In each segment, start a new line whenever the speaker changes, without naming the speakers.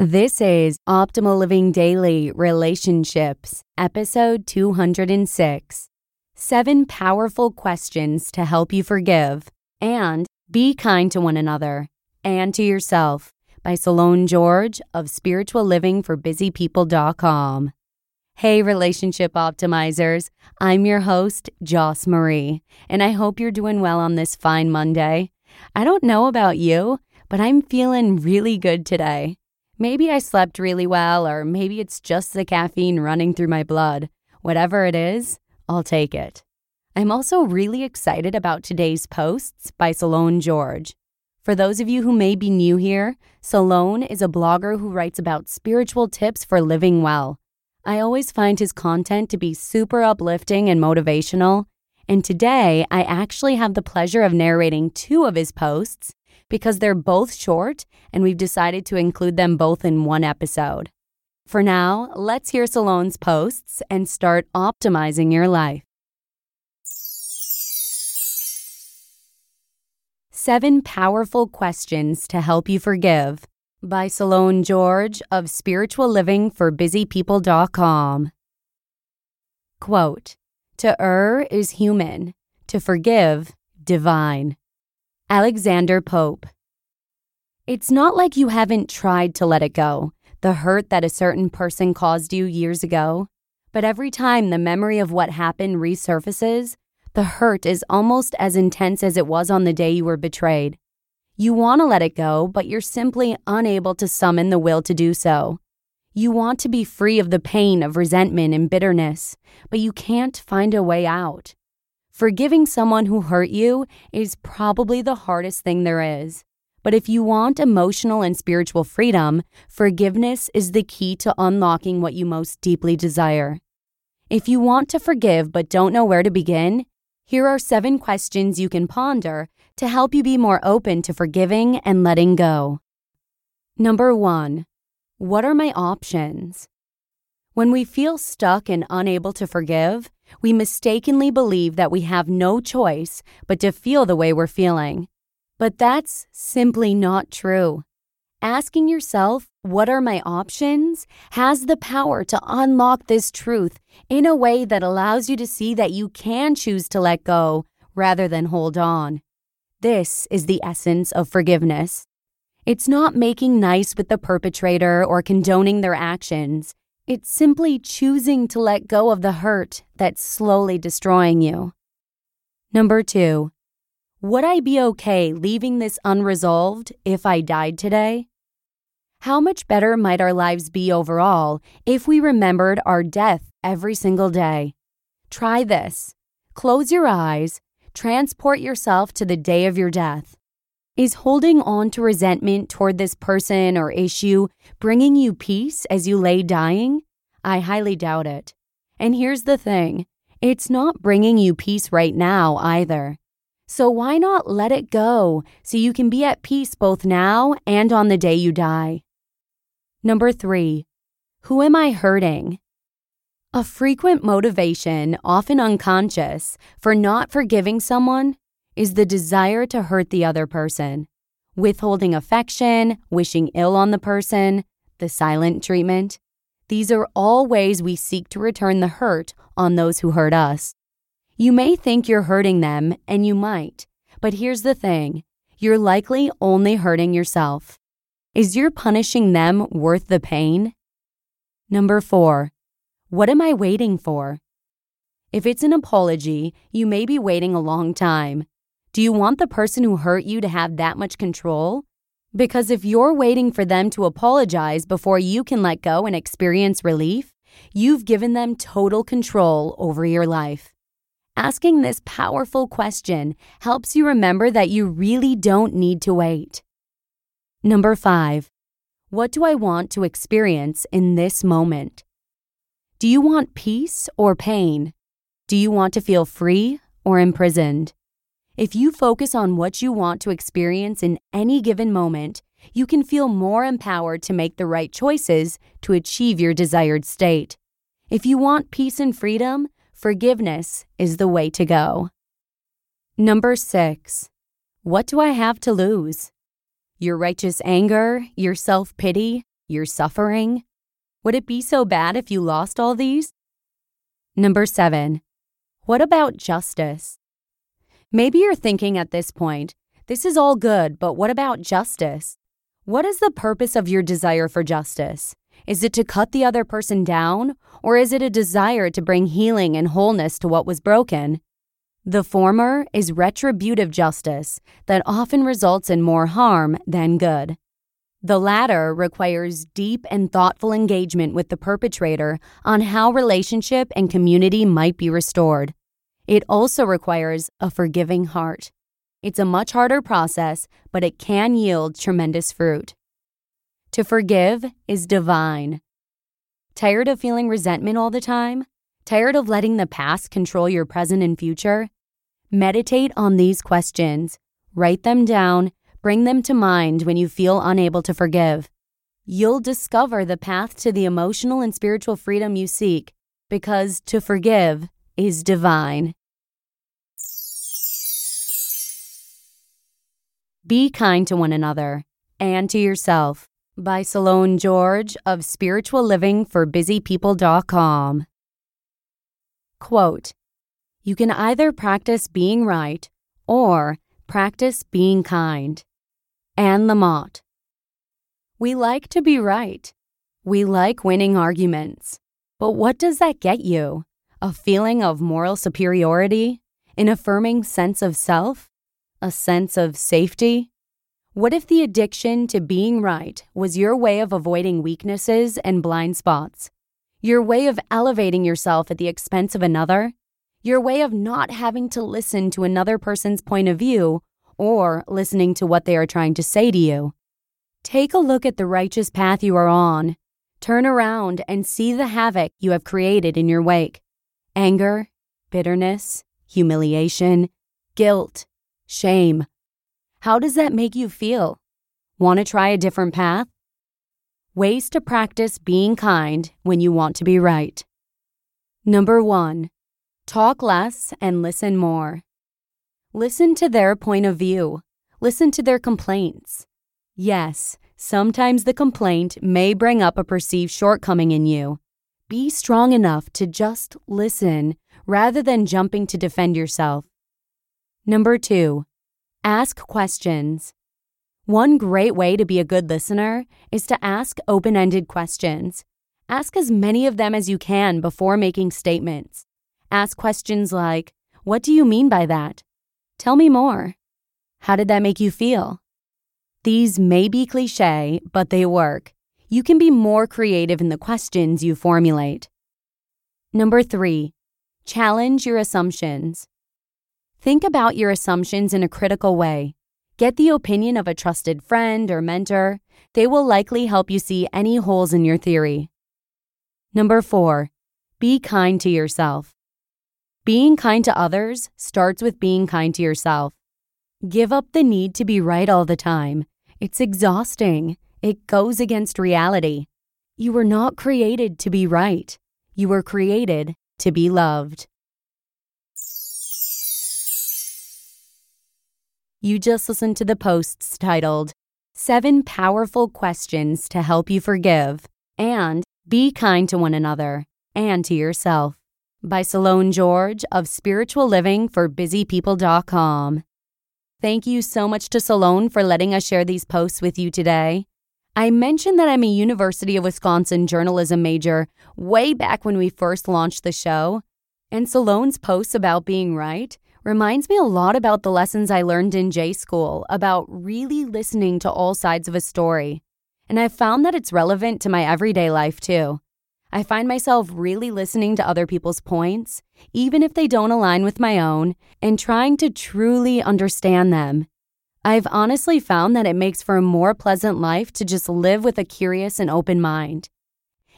This is Optimal Living Daily Relationships, episode 206. Seven powerful questions to help you forgive and be kind to one another and to yourself by Salone George of spirituallivingforbusypeople.com. Hey, relationship optimizers. I'm your host, Joss Marie, and I hope you're doing well on this fine Monday. I don't know about you, but I'm feeling really good today. Maybe I slept really well, or maybe it's just the caffeine running through my blood. Whatever it is, I'll take it. I'm also really excited about today's posts by Salone George. For those of you who may be new here, Salone is a blogger who writes about spiritual tips for living well. I always find his content to be super uplifting and motivational, and today I actually have the pleasure of narrating two of his posts because they're both short and we've decided to include them both in one episode. For now, let's hear Salone's posts and start optimizing your life. Seven Powerful Questions to Help You Forgive by Salone George of spirituallivingforbusypeople.com. Quote, To err is human, to forgive, divine. Alexander Pope. It's not like you haven't tried to let it go, the hurt that a certain person caused you years ago. But every time the memory of what happened resurfaces, the hurt is almost as intense as it was on the day you were betrayed. You want to let it go, but you're simply unable to summon the will to do so. You want to be free of the pain of resentment and bitterness, but you can't find a way out. Forgiving someone who hurt you is probably the hardest thing there is. But if you want emotional and spiritual freedom, forgiveness is the key to unlocking what you most deeply desire. If you want to forgive but don't know where to begin, here are seven questions you can ponder to help you be more open to forgiving and letting go. Number one, what are my options? When we feel stuck and unable to forgive, we mistakenly believe that we have no choice but to feel the way we're feeling. But that's simply not true. Asking yourself, what are my options, has the power to unlock this truth in a way that allows you to see that you can choose to let go rather than hold on. This is the essence of forgiveness. It's not making nice with the perpetrator or condoning their actions. It's simply choosing to let go of the hurt that's slowly destroying you. Number two, would I be okay leaving this unresolved if I died today? How much better might our lives be overall if we remembered our death every single day? Try this. Close your eyes, transport yourself to the day of your death. Is holding on to resentment toward this person or issue bringing you peace as you lay dying? I highly doubt it. And here's the thing it's not bringing you peace right now either. So why not let it go so you can be at peace both now and on the day you die? Number three, who am I hurting? A frequent motivation, often unconscious, for not forgiving someone is the desire to hurt the other person. Withholding affection, wishing ill on the person, the silent treatment. These are all ways we seek to return the hurt on those who hurt us. You may think you're hurting them, and you might, but here's the thing you're likely only hurting yourself. Is your punishing them worth the pain? Number four, what am I waiting for? If it's an apology, you may be waiting a long time. Do you want the person who hurt you to have that much control? Because if you're waiting for them to apologize before you can let go and experience relief, you've given them total control over your life. Asking this powerful question helps you remember that you really don't need to wait. Number five, what do I want to experience in this moment? Do you want peace or pain? Do you want to feel free or imprisoned? If you focus on what you want to experience in any given moment, you can feel more empowered to make the right choices to achieve your desired state. If you want peace and freedom, forgiveness is the way to go. Number six, what do I have to lose? Your righteous anger, your self pity, You're suffering? Would it be so bad if you lost all these? Number seven, what about justice? Maybe you're thinking at this point, this is all good, but what about justice? What is the purpose of your desire for justice? Is it to cut the other person down, or is it a desire to bring healing and wholeness to what was broken? The former is retributive justice that often results in more harm than good. The latter requires deep and thoughtful engagement with the perpetrator on how relationship and community might be restored. It also requires a forgiving heart. It's a much harder process, but it can yield tremendous fruit. To forgive is divine. Tired of feeling resentment all the time? Tired of letting the past control your present and future? Meditate on these questions, write them down, bring them to mind when you feel unable to forgive. You'll discover the path to the emotional and spiritual freedom you seek because to forgive is divine. Be kind to one another and to yourself by Salone George of Spiritual Living for BusyPeople.com. Quote You can either practice being right or practice being kind. Anne Lamott. We like to be right. We like winning arguments. But what does that get you? A feeling of moral superiority? An affirming sense of self? A sense of safety? What if the addiction to being right was your way of avoiding weaknesses and blind spots? Your way of elevating yourself at the expense of another? Your way of not having to listen to another person's point of view or listening to what they are trying to say to you? Take a look at the righteous path you are on. Turn around and see the havoc you have created in your wake anger, bitterness, humiliation, guilt, shame. How does that make you feel? Want to try a different path? Ways to practice being kind when you want to be right. Number one, talk less and listen more. Listen to their point of view. Listen to their complaints. Yes, sometimes the complaint may bring up a perceived shortcoming in you. Be strong enough to just listen rather than jumping to defend yourself. Number two, ask questions. One great way to be a good listener is to ask open ended questions. Ask as many of them as you can before making statements. Ask questions like, What do you mean by that? Tell me more. How did that make you feel? These may be cliche, but they work. You can be more creative in the questions you formulate. Number three, challenge your assumptions. Think about your assumptions in a critical way. Get the opinion of a trusted friend or mentor. They will likely help you see any holes in your theory. Number four, be kind to yourself. Being kind to others starts with being kind to yourself. Give up the need to be right all the time. It's exhausting. It goes against reality. You were not created to be right. You were created to be loved. You just listened to the posts titled Seven Powerful Questions to Help You Forgive and Be Kind to One Another and to Yourself by Salone George of Spiritual Living for BusyPeople.com. Thank you so much to Salone for letting us share these posts with you today. I mentioned that I'm a University of Wisconsin journalism major way back when we first launched the show, and Salone's posts about being right reminds me a lot about the lessons I learned in J school about really listening to all sides of a story. And I've found that it's relevant to my everyday life too. I find myself really listening to other people's points, even if they don't align with my own, and trying to truly understand them. I've honestly found that it makes for a more pleasant life to just live with a curious and open mind.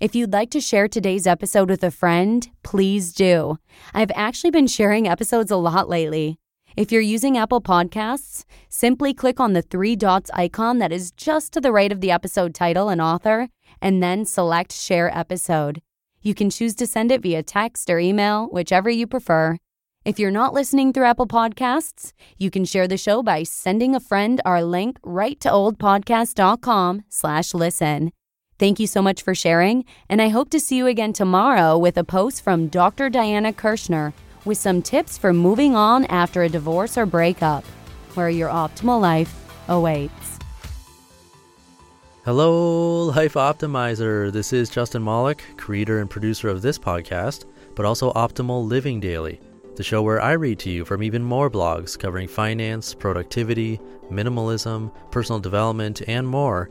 If you'd like to share today's episode with a friend, please do. I've actually been sharing episodes a lot lately. If you're using Apple Podcasts, simply click on the three dots icon that is just to the right of the episode title and author, and then select Share Episode. You can choose to send it via text or email, whichever you prefer. If you're not listening through Apple Podcasts, you can share the show by sending a friend our link right to oldpodcast.com slash listen. Thank you so much for sharing, and I hope to see you again tomorrow with a post from Dr. Diana Kirschner with some tips for moving on after a divorce or breakup, where your optimal life awaits.
Hello, Life Optimizer. This is Justin Malik, creator and producer of this podcast, but also Optimal Living Daily, the show where I read to you from even more blogs covering finance, productivity, minimalism, personal development, and more